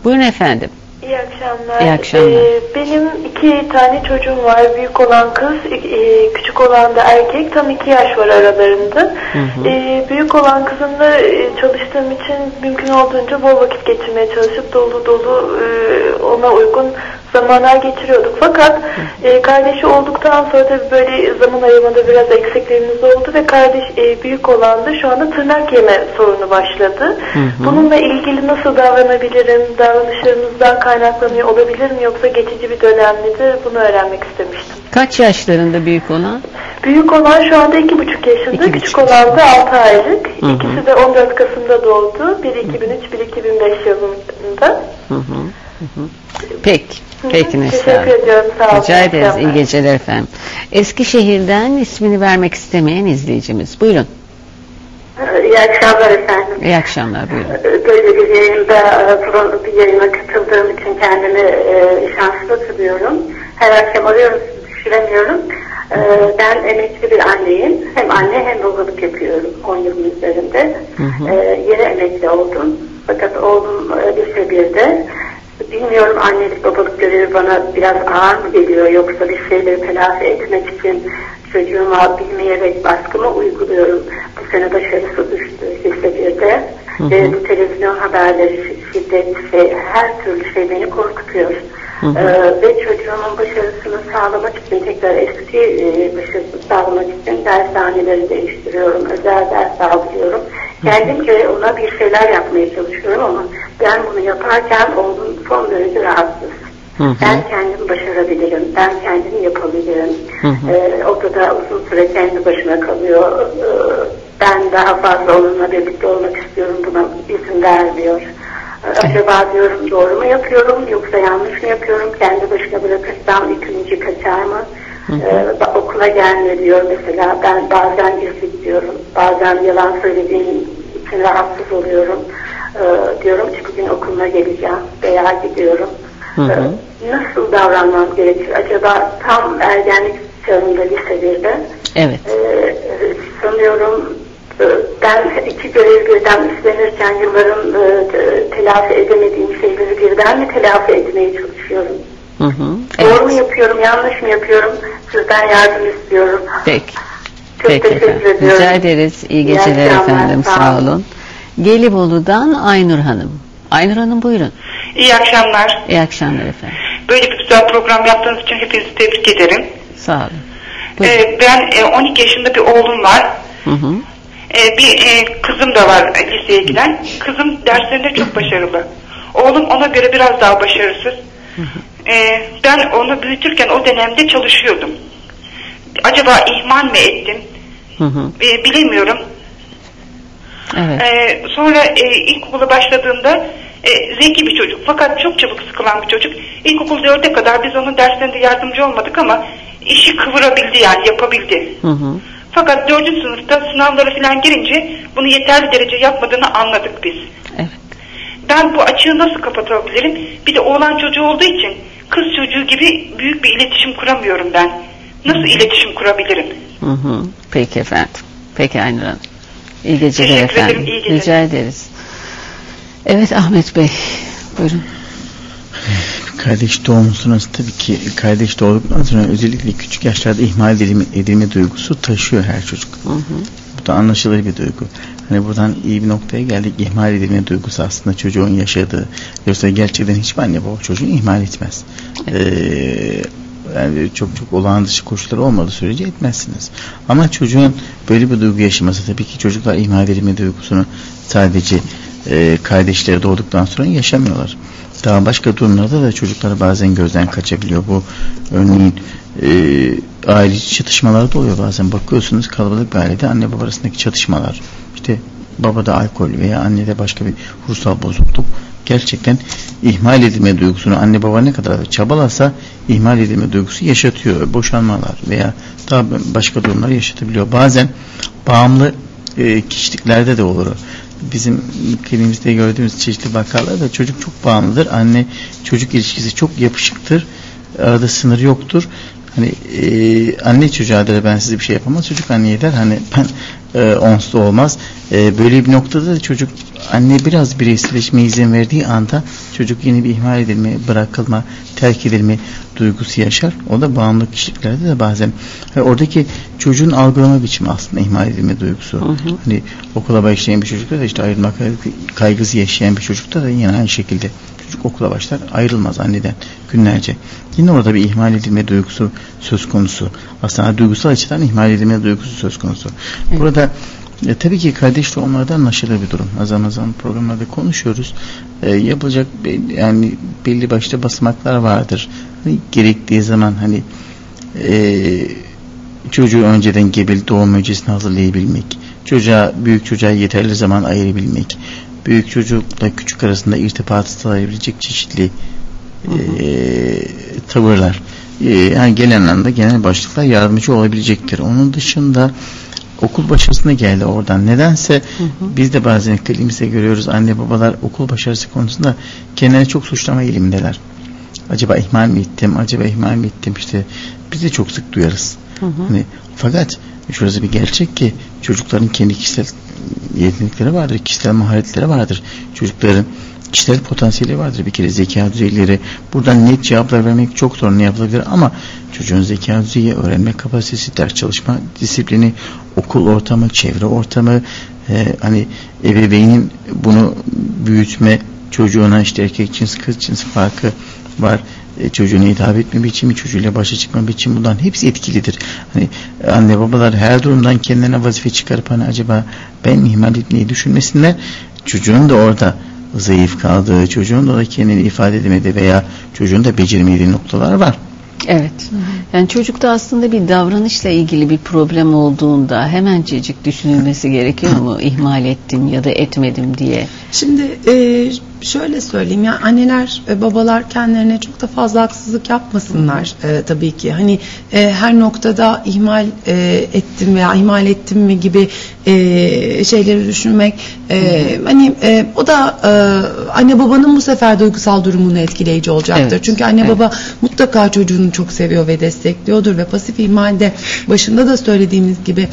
Buyurun efendim. İyi akşamlar. İyi akşamlar. Ee, benim iki tane çocuğum var. Büyük olan kız, e, küçük olan da erkek. Tam iki yaş var aralarında. Hı hı. E, büyük olan kızımla e, çalıştığım için mümkün olduğunca bol vakit geçirmeye çalışıp dolu dolu e, ona uygun zamanlar geçiriyorduk. Fakat e, kardeşi olduktan sonra da böyle zaman ayırmada biraz eksiklerimiz oldu ve kardeş e, büyük olan da şu anda tırnak yeme sorunu başladı. Hı hı. Bununla ilgili nasıl davranabilirim? Davranışlarımızdan kaynaklanıyor olabilir mi yoksa geçici bir dönem midir? Bunu öğrenmek istemiştim. Kaç yaşlarında büyük olan? Büyük olan şu anda iki buçuk yaşında, iki küçük buçuk. olan da altı aylık. Hı hı. İkisi de 14 Kasım'da doğdu. Biri 2003, biri 2005 yılında. Hı hı. Peki. Peki Neslihan. Teşekkür ediyorum. Sağ olun. Rica ederiz. İyi geceler efendim. Eskişehir'den ismini vermek istemeyen izleyicimiz. Buyurun. İyi akşamlar efendim. İyi akşamlar. Buyurun. Böyle bir yayında e, bir yayına katıldığım için kendimi e, şanslı tutuyorum. Her akşam arıyorum düşüremiyorum. E, ben emekli bir anneyim. Hem anne hem babalık yapıyorum 10 yılın üzerinde. Hı hı. Yeni emekli oldum. Fakat oğlum lise 1'de. Bilmiyorum annelik babalık görevi bana biraz ağır mı geliyor yoksa bir şeyleri telafi etmek için çocuğuma bilmeyerek baskımı uyguluyorum. Bu sene başarısı düştü lise 1'de. Ve bu televizyon haberleri, şiddet, şey, her türlü şey beni korkutuyor. Hı hı. Ee, ve çocuğumun başarısını sağlamak için tekrar eski e, başarısını sağlamak için dershaneleri değiştiriyorum. Özel ders sağlıyorum. Kendimce ona bir şeyler yapmaya çalışıyorum ama ben bunu yaparken oğlum son derece rahatsız. Hı hı. Ben kendim başarabilirim, ben kendim yapabilirim. Hı hı. Ee, odada uzun süre kendi başına kalıyor. Ee, ben daha fazla onunla birlikte olmak istiyorum, buna izin vermiyor. Ee, acaba diyorum doğru mu yapıyorum yoksa yanlış mı yapıyorum? Kendi başına bırakırsam ikinci kaçar mı? Ee, okula gelme diyor mesela. Ben bazen gizli gidiyorum. Bazen yalan söylediğim için rahatsız oluyorum. Ee, diyorum ki bugün okuluna geleceğim veya gidiyorum. Hı hı. Ee, nasıl davranmam gerekir? Acaba tam ergenlik çağında lise 1'de. Evet. Ee, sanıyorum ben iki görev birden üstlenirken yılların e, telafi edemediğim şeyleri birden mi telafi etmeye çalışıyorum? Hı hı. Evet. Doğru mu yapıyorum, yanlış mı yapıyorum? Sizden yardım istiyorum. Peki. Çok Peki teşekkür efendim. ediyorum. Rica ederiz. İyi geceler İyi efendim. Sağ, Sağ olun. Gelibolu'dan Aynur Hanım. Aynur Hanım buyurun. İyi akşamlar. İyi akşamlar efendim. Böyle bir güzel program yaptığınız için hepinizi tebrik ederim. Sağ olun. Ee, ben e, 12 yaşında bir oğlum var. Hı hı. Ee, bir e, kızım da var liseye giden. Kızım derslerinde çok başarılı. Oğlum ona göre biraz daha başarısız. Ee, ben onu büyütürken o dönemde çalışıyordum. Acaba ihmal mi ettim? Hı hı. Ee, bilemiyorum. Evet. Ee, sonra e, ilkokula başladığında e, zeki bir çocuk fakat çok çabuk sıkılan bir çocuk. İlkokul 4'e kadar biz onun derslerinde yardımcı olmadık ama işi kıvırabildi yani yapabildi. Hı hı. Fakat 4. sınıfta sınavlara falan girince bunu yeterli derece yapmadığını anladık biz. Evet. Ben bu açığı nasıl kapatabilirim? Bir de oğlan çocuğu olduğu için kız çocuğu gibi büyük bir iletişim kuramıyorum ben. Nasıl iletişim kurabilirim? Hı hı. Peki efendim. Peki Aynur Hanım. İyi geceler Teşekkür efendim. Ederim, iyi geceler. Rica ederiz. Evet Ahmet Bey. Buyurun. Kardeş doğum sonrası tabii ki kardeş doğduktan sonra özellikle küçük yaşlarda ihmal edilme, edilme duygusu taşıyor her çocuk. Hı hı. Bu da anlaşılır bir duygu. Hani buradan iyi bir noktaya geldik. İhmal edilme duygusu aslında çocuğun yaşadığı. Yoksa gerçekten hiçbir anne baba çocuğunu ihmal etmez. Ee, yani çok çok olağan dışı koşulları olmadığı sürece etmezsiniz. Ama çocuğun böyle bir duygu yaşaması tabii ki çocuklar ihmal edilme duygusunu sadece e, kardeşleri doğduktan sonra yaşamıyorlar. Daha başka durumlarda da çocuklar bazen gözden kaçabiliyor. Bu örneğin e, aile çatışmaları da oluyor bazen. Bakıyorsunuz kalabalık bir ailede anne baba arasındaki çatışmalar. İşte babada alkol veya annede başka bir ruhsal bozukluk gerçekten ihmal edilme duygusunu anne baba ne kadar çabalasa ihmal edilme duygusu yaşatıyor. Boşanmalar veya daha başka durumlar yaşatabiliyor. Bazen bağımlı e, kişiliklerde de olur. Bizim kliniğimizde gördüğümüz çeşitli vakalarda çocuk çok bağımlıdır. Anne çocuk ilişkisi çok yapışıktır. Arada sınır yoktur. Hani e, anne çocuğa der ben size bir şey yapamam. Çocuk anneye der hani ben e, onsuz olmaz. E, böyle bir noktada da çocuk anne biraz bireyselleşme izin verdiği anda çocuk yeni bir ihmal edilme, bırakılma, terk edilme duygusu yaşar. O da bağımlı kişiliklerde de bazen yani oradaki çocuğun algılama biçimi aslında ihmal edilme duygusu. Hı hı. Hani okula başlayan bir çocukta da işte ayrılma kaygısı yaşayan bir çocukta da yine aynı şekilde çocuk okula başlar ayrılmaz anneden günlerce. Yine orada bir ihmal edilme duygusu söz konusu. Aslında duygusal açıdan ihmal edilme duygusu söz konusu. Evet. Burada e, tabii ki kardeş doğumlarda anlaşılır bir durum. Azam azam programlarda konuşuyoruz. E, yapılacak yani belli başta basamaklar vardır. Hani gerektiği zaman hani e, çocuğu önceden gebeli doğum öncesine hazırlayabilmek, çocuğa büyük çocuğa yeterli zaman ayırabilmek, büyük çocukla küçük arasında irtibatı sağlayabilecek çeşitli hı hı. E, tavırlar. E, yani genel anlamda genel başlıklar yardımcı olabilecektir. Onun dışında okul başarısına geldi oradan. Nedense hı hı. biz de bazen kliniğimizde görüyoruz anne babalar okul başarısı konusunda kendini çok suçlama eğilimindeler. Acaba ihmal mi ettim? Acaba ihmal mi ettim? İşte biz de çok sık duyarız. Hı hı. Hani, fakat şurası bir gerçek ki çocukların kendi kişisel yetenekleri vardır, kişisel maharetleri vardır. Çocukların kişisel potansiyeli vardır bir kere zeka düzeyleri. Buradan net cevaplar vermek çok zor ne yapılabilir ama çocuğun zeka düzeyi, öğrenme kapasitesi, ders çalışma disiplini, okul ortamı, çevre ortamı, e, hani ebeveynin bunu büyütme, çocuğuna işte erkek cins, kız cins farkı var e, çocuğuna hitap etme biçimi, çocuğuyla başa çıkma biçimi bundan hepsi etkilidir. Hani anne babalar her durumdan kendilerine vazife çıkarıp hani acaba ben ihmal etmeyi düşünmesinler. Çocuğun da orada zayıf kaldığı, çocuğun da kendini ifade edemediği veya çocuğun da beceremediği noktalar var. Evet. Yani çocukta aslında bir davranışla ilgili bir problem olduğunda hemencecik düşünülmesi gerekiyor mu? İhmal ettim ya da etmedim diye. Şimdi e, şöyle söyleyeyim ya anneler e, babalar kendilerine çok da fazla haksızlık yapmasınlar e, tabii ki. Hani e, her noktada ihmal e, ettim veya ihmal ettim mi gibi e, şeyleri düşünmek e, hani e, o da e, anne babanın bu sefer duygusal durumunu etkileyici olacaktır. Evet. Çünkü anne evet. baba mutlaka çocuğunu çok seviyor ve destekliyordur ve pasif ihmalde başında da söylediğimiz gibi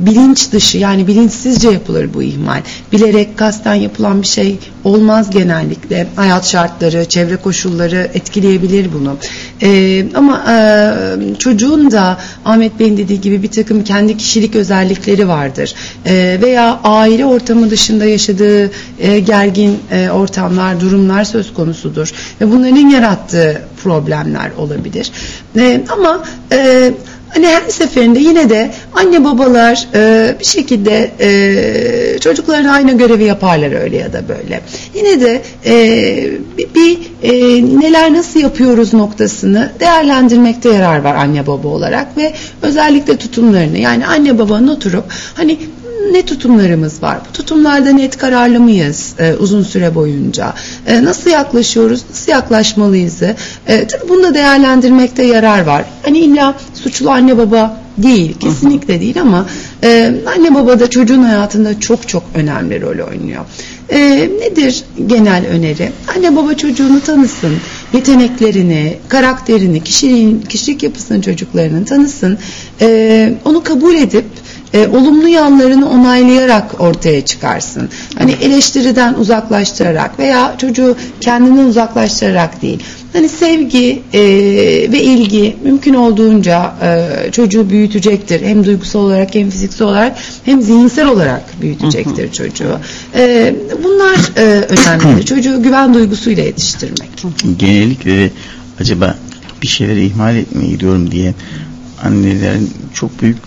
bilinç dışı yani bilinçsizce yapılır bu ihmal. Bilerek kasten yapılan bir şey olmaz genellikle. Hayat şartları, çevre koşulları etkileyebilir bunu. Ee, ama e, çocuğun da Ahmet Bey'in dediği gibi bir takım kendi kişilik özellikleri vardır. E, veya aile ortamı dışında yaşadığı e, gergin e, ortamlar, durumlar söz konusudur. Ve bunların yarattığı problemler olabilir. E, ama e, Hani her seferinde yine de anne babalar e, bir şekilde e, çocukların aynı görevi yaparlar öyle ya da böyle. Yine de e, bir, bir e, neler nasıl yapıyoruz noktasını değerlendirmekte yarar var anne baba olarak ve özellikle tutumlarını yani anne babanın oturup hani ne tutumlarımız var? Bu tutumlarda net kararlı mıyız e, uzun süre boyunca? E, nasıl yaklaşıyoruz? Nasıl yaklaşmalıyız? E, tabii bunu da değerlendirmekte yarar var. Hani illa suçlu anne baba değil, kesinlikle değil ama e, anne baba da çocuğun hayatında çok çok önemli rol oynuyor. E, nedir genel öneri? Anne baba çocuğunu tanısın, yeteneklerini, karakterini, kişiliğin, kişilik yapısını çocuklarının tanısın, e, onu kabul edip e, olumlu yanlarını onaylayarak ortaya çıkarsın. Hani eleştiriden uzaklaştırarak veya çocuğu kendinden uzaklaştırarak değil. Hani sevgi e, ve ilgi mümkün olduğunca e, çocuğu büyütecektir. Hem duygusal olarak hem fiziksel olarak hem zihinsel olarak büyütecektir hı hı. çocuğu. E, bunlar e, önemli. çocuğu güven duygusuyla yetiştirmek. Genellikle acaba bir şeyleri ihmal etmeye gidiyorum diye annelerin çok büyük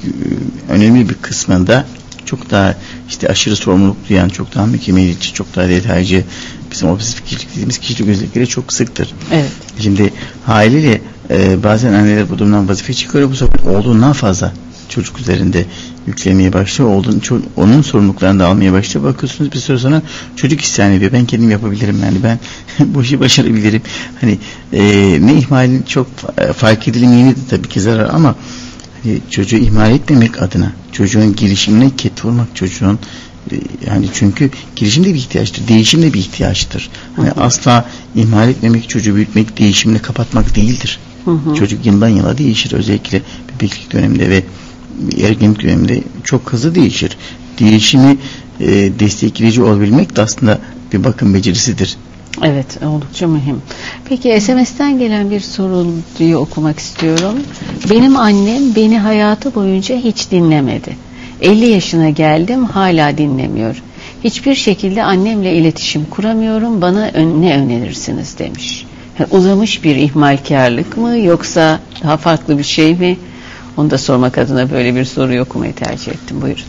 önemli bir kısmında çok daha işte aşırı sorumluluk duyan, çok daha mükemmeliyetçi, çok daha detaycı bizim obsesif kişilik dediğimiz kişilik özellikleri çok sıktır. Evet. Şimdi haliyle e, bazen anneler bu durumdan vazife çıkıyor bu sefer olduğundan fazla çocuk üzerinde yüklemeye başlıyor. Olduğun, onun sorumluluklarını da almaya başlıyor. Bakıyorsunuz bir süre sonra çocuk isyan ediyor. Ben kendim yapabilirim yani ben bu işi başarabilirim. Hani e, ne ihmalin çok fark edilmeyeni de tabii ki zarar ama hani, çocuğu ihmal etmemek adına çocuğun gelişimine ket vurmak çocuğun e, yani çünkü gelişim de bir ihtiyaçtır. Değişim de bir ihtiyaçtır. Hani asla ihmal etmemek, çocuğu büyütmek, değişimini kapatmak değildir. Hı hı. Çocuk yıldan yıla değişir. Özellikle bebeklik döneminde ve ergenlik döneminde çok hızlı değişir. Değişimi e, destekleyici olabilmek de aslında bir bakım becerisidir. Evet oldukça mühim. Peki SMS'ten gelen bir soruyu okumak istiyorum. Benim annem beni hayatı boyunca hiç dinlemedi. 50 yaşına geldim hala dinlemiyor. Hiçbir şekilde annemle iletişim kuramıyorum. Bana ne önerirsiniz demiş. Uzamış bir ihmalkarlık mı yoksa daha farklı bir şey mi? Onu da sormak adına böyle bir soru okumayı tercih ettim. Buyurun.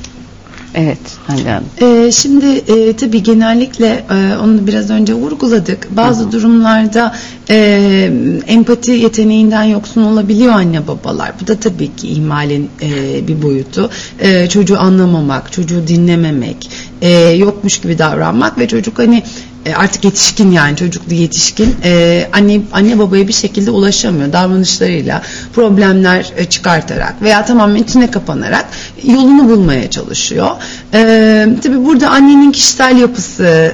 Evet Hande Hanım. Ee, şimdi e, tabii genellikle e, onu biraz önce vurguladık. Bazı Hı. durumlarda e, empati yeteneğinden yoksun olabiliyor anne babalar. Bu da tabii ki ihmalin e, bir boyutu. E, çocuğu anlamamak, çocuğu dinlememek, e, yokmuş gibi davranmak ve çocuk hani e, artık yetişkin yani çocuklu yetişkin e, anne anne babaya bir şekilde ulaşamıyor davranışlarıyla problemler e, çıkartarak veya tamamen içine kapanarak yolunu bulmaya çalışıyor. E, tabii burada annenin kişisel yapısı,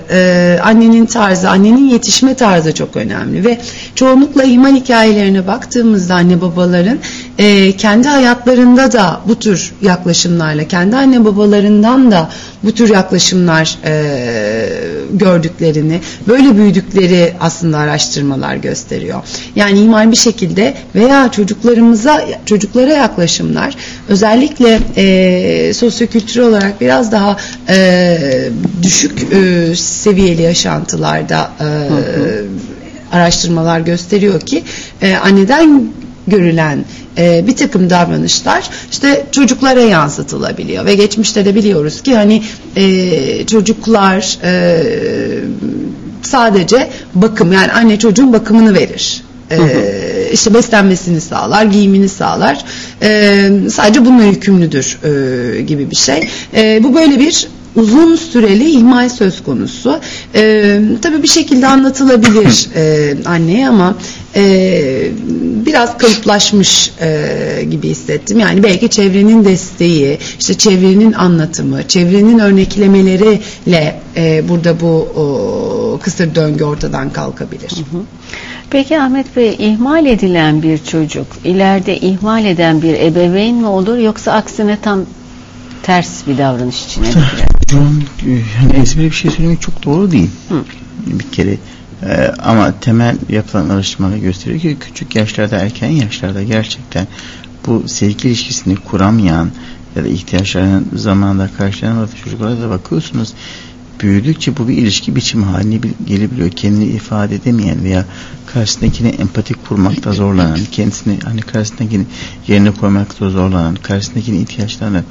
annenin tarzı, annenin yetişme tarzı çok önemli ve çoğunlukla ihmal hikayelerine baktığımızda anne babaların e, kendi hayatlarında da bu tür yaklaşımlarla, kendi anne babalarından da bu tür yaklaşımlar e, gördüklerini, böyle büyüdükleri aslında araştırmalar gösteriyor. Yani ihmal bir şekilde veya çocuklarımıza, çocuklara yaklaşımlar özellikle e, sosyokültürel olarak biraz daha e, düşük e, seviyeli yaşantılarda e, araştırmalar gösteriyor ki e, anneden görülen e, bir takım davranışlar işte çocuklara yansıtılabiliyor ve geçmişte de biliyoruz ki hani e, çocuklar e, sadece bakım yani anne çocuğun bakımını verir. Ee, işte beslenmesini sağlar, giyimini sağlar. Ee, sadece bununla yükümlüdür e, gibi bir şey. E, bu böyle bir uzun süreli ihmal söz konusu. E, tabii bir şekilde anlatılabilir e, anneye ama e, biraz kalıplaşmış e, gibi hissettim. Yani belki çevrenin desteği, işte çevrenin anlatımı, çevrenin örneklemeleriyle e, burada bu o, kısır döngü ortadan kalkabilir. Hı hı. Peki Ahmet Bey ihmal edilen bir çocuk ileride ihmal eden bir ebeveyn mi olur yoksa aksine tam ters bir davranış içine girer? Çocuğun yani ezbere bir şey söylemek çok doğru değil. Hı. Bir kere ee, ama temel yapılan araştırmalar gösteriyor ki küçük yaşlarda erken yaşlarda gerçekten bu sevgi ilişkisini kuramayan ya da ihtiyaçlarının zamanında karşılanamadığı çocuklara da bakıyorsunuz büyüdükçe bu bir ilişki biçimi haline gelebiliyor. Kendini ifade edemeyen veya karşısındakine empati kurmakta zorlanan, kendisini hani karşısındakini yerine koymakta zorlanan, karşısındakini ihtiyaçlarını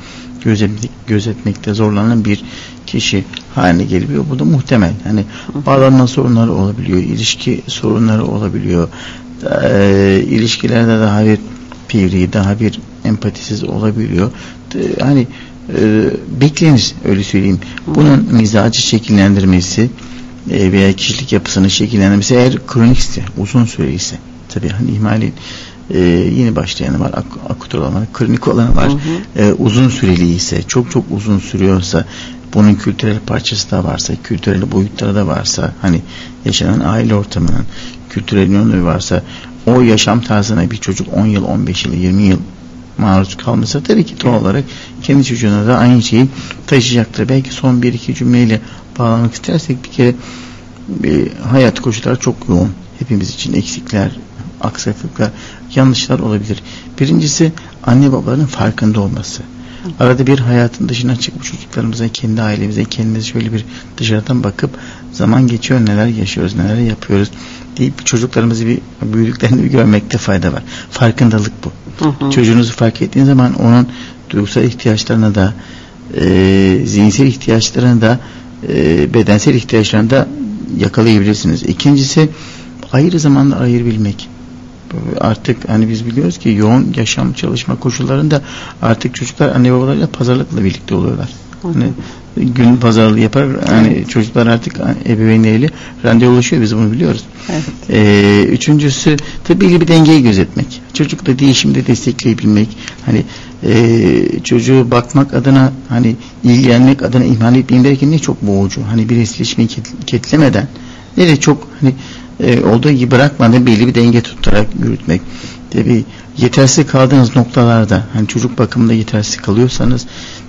gözetmek, gözetmekte zorlanan bir kişi haline geliyor. Bu da muhtemel. Hani bağlanma sorunları olabiliyor, ilişki sorunları olabiliyor. Ee, ilişkilerde daha bir pivri, daha bir empatisiz olabiliyor. Ee, hani e, beklenir öyle söyleyeyim. Bunun mizacı şekillendirmesi e, veya kişilik yapısını şekillendirmesi eğer kronikse, uzun süre ise tabii hani ihmalin e, yeni başlayanı var, ak akut olan var, kronik olanı var. Hı hı. E, uzun süreli ise, çok çok uzun sürüyorsa, bunun kültürel parçası da varsa, kültürel boyutları da varsa, hani yaşanan aile ortamının kültürel yönü varsa, o yaşam tarzına bir çocuk 10 yıl, 15 yıl, 20 yıl maruz kalmışsa tabii ki doğal olarak kendi çocuğuna da aynı şeyi taşıyacaktır. Belki son bir iki cümleyle bağlamak istersek bir kere bir hayat koşulları çok yoğun. Hepimiz için eksikler, aksaklıklar, yanlışlar olabilir. Birincisi anne babaların farkında olması. Arada bir hayatın dışına çıkıp çocuklarımıza, kendi ailemize, kendimize şöyle bir dışarıdan bakıp zaman geçiyor, neler yaşıyoruz, neler yapıyoruz deyip çocuklarımızı bir büyüdüklerini bir görmekte fayda var. Farkındalık bu. Hı hı. Çocuğunuzu fark ettiğiniz zaman onun duygusal ihtiyaçlarına da e, zihinsel ihtiyaçlarına da e, bedensel ihtiyaçlarını da yakalayabilirsiniz. İkincisi ayrı zamanda ayırabilmek artık hani biz biliyoruz ki yoğun yaşam çalışma koşullarında artık çocuklar anne babalarıyla pazarlıkla birlikte oluyorlar. Hani gün pazarlığı yapar hani çocuklar artık ebeveynleriyle randevulaşıyor biz bunu biliyoruz. Evet. Ee, üçüncüsü tabii bir dengeyi gözetmek. Çocukla değişimde destekleyebilmek. Hani e, çocuğu bakmak adına hani ilgilenmek adına ihmal etmeyin derken ne çok boğucu. Hani bir esleşmeyi ketlemeden ne de çok hani e, olduğu gibi bırakmadan belli bir denge tutarak yürütmek. Tabi yetersiz kaldığınız noktalarda hani çocuk bakımında yetersiz kalıyorsanız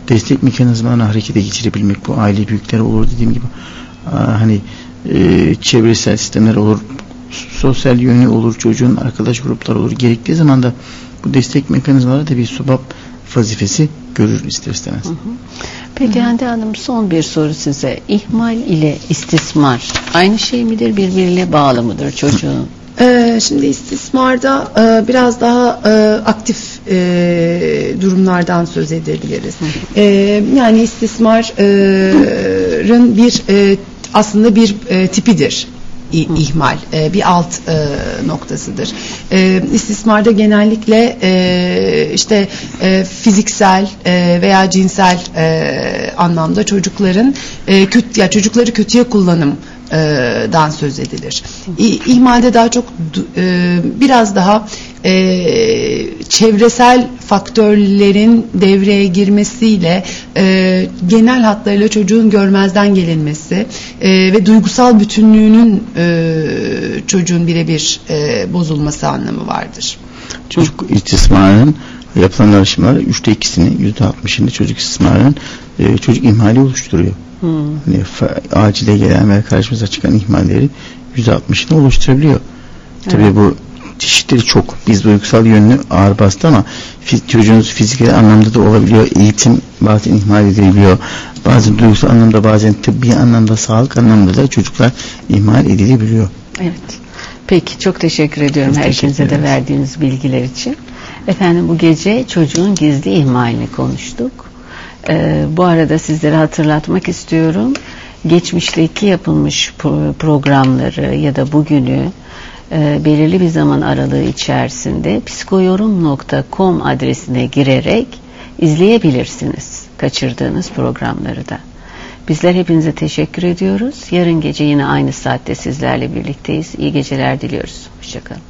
destek mekanizmalarını harekete geçirebilmek bu aile büyükleri olur dediğim gibi hani e, çevresel sistemler olur sosyal yönü olur çocuğun arkadaş grupları olur gerektiği zaman da bu destek mekanizmaları da bir subap vazifesi görür ister istemez. Hı hı. Peki Hande Hanım son bir soru size. İhmal ile istismar aynı şey midir? Birbiriyle bağlı mıdır çocuğun? Ee, şimdi istismarda e, biraz daha e, aktif e, durumlardan söz edebiliriz. E, yani istismarın bir e, aslında bir e, tipidir ihmal e, bir alt e, noktasıdır. E, istismarda genellikle e, işte e, fiziksel e, veya cinsel e, anlamda çocukların e, kötü ya çocukları kötüye kullanım dan söz edilir. İhmalde daha çok biraz daha e, çevresel faktörlerin devreye girmesiyle e, genel hatlarıyla çocuğun görmezden gelinmesi ve duygusal bütünlüğünün çocuğun birebir bozulması anlamı vardır. Çocuk istismarının yapılan araştırmalar üçte ikisini yüzde altmışını çocuk istismarının çocuk ihmali oluşturuyor. Hmm. Hani acile gelen ve karşımıza çıkan ihmallerin %60'ını oluşturabiliyor. Evet. Tabii bu çeşitleri çok. Biz duygusal yönünü ağır bastı ama çocuğunuz fiziksel anlamda da olabiliyor. Eğitim bazen ihmal edilebiliyor. Bazen duygusal anlamda bazen tıbbi anlamda sağlık anlamda da çocuklar ihmal edilebiliyor. Evet. Peki çok teşekkür ediyorum Biz herkese de verdiğiniz bilgiler için. Efendim bu gece çocuğun gizli ihmalini konuştuk. Ee, bu arada sizlere hatırlatmak istiyorum. Geçmişteki yapılmış programları ya da bugünü e, belirli bir zaman aralığı içerisinde psikoyorum.com adresine girerek izleyebilirsiniz kaçırdığınız programları da. Bizler hepinize teşekkür ediyoruz. Yarın gece yine aynı saatte sizlerle birlikteyiz. İyi geceler diliyoruz. Hoşçakalın.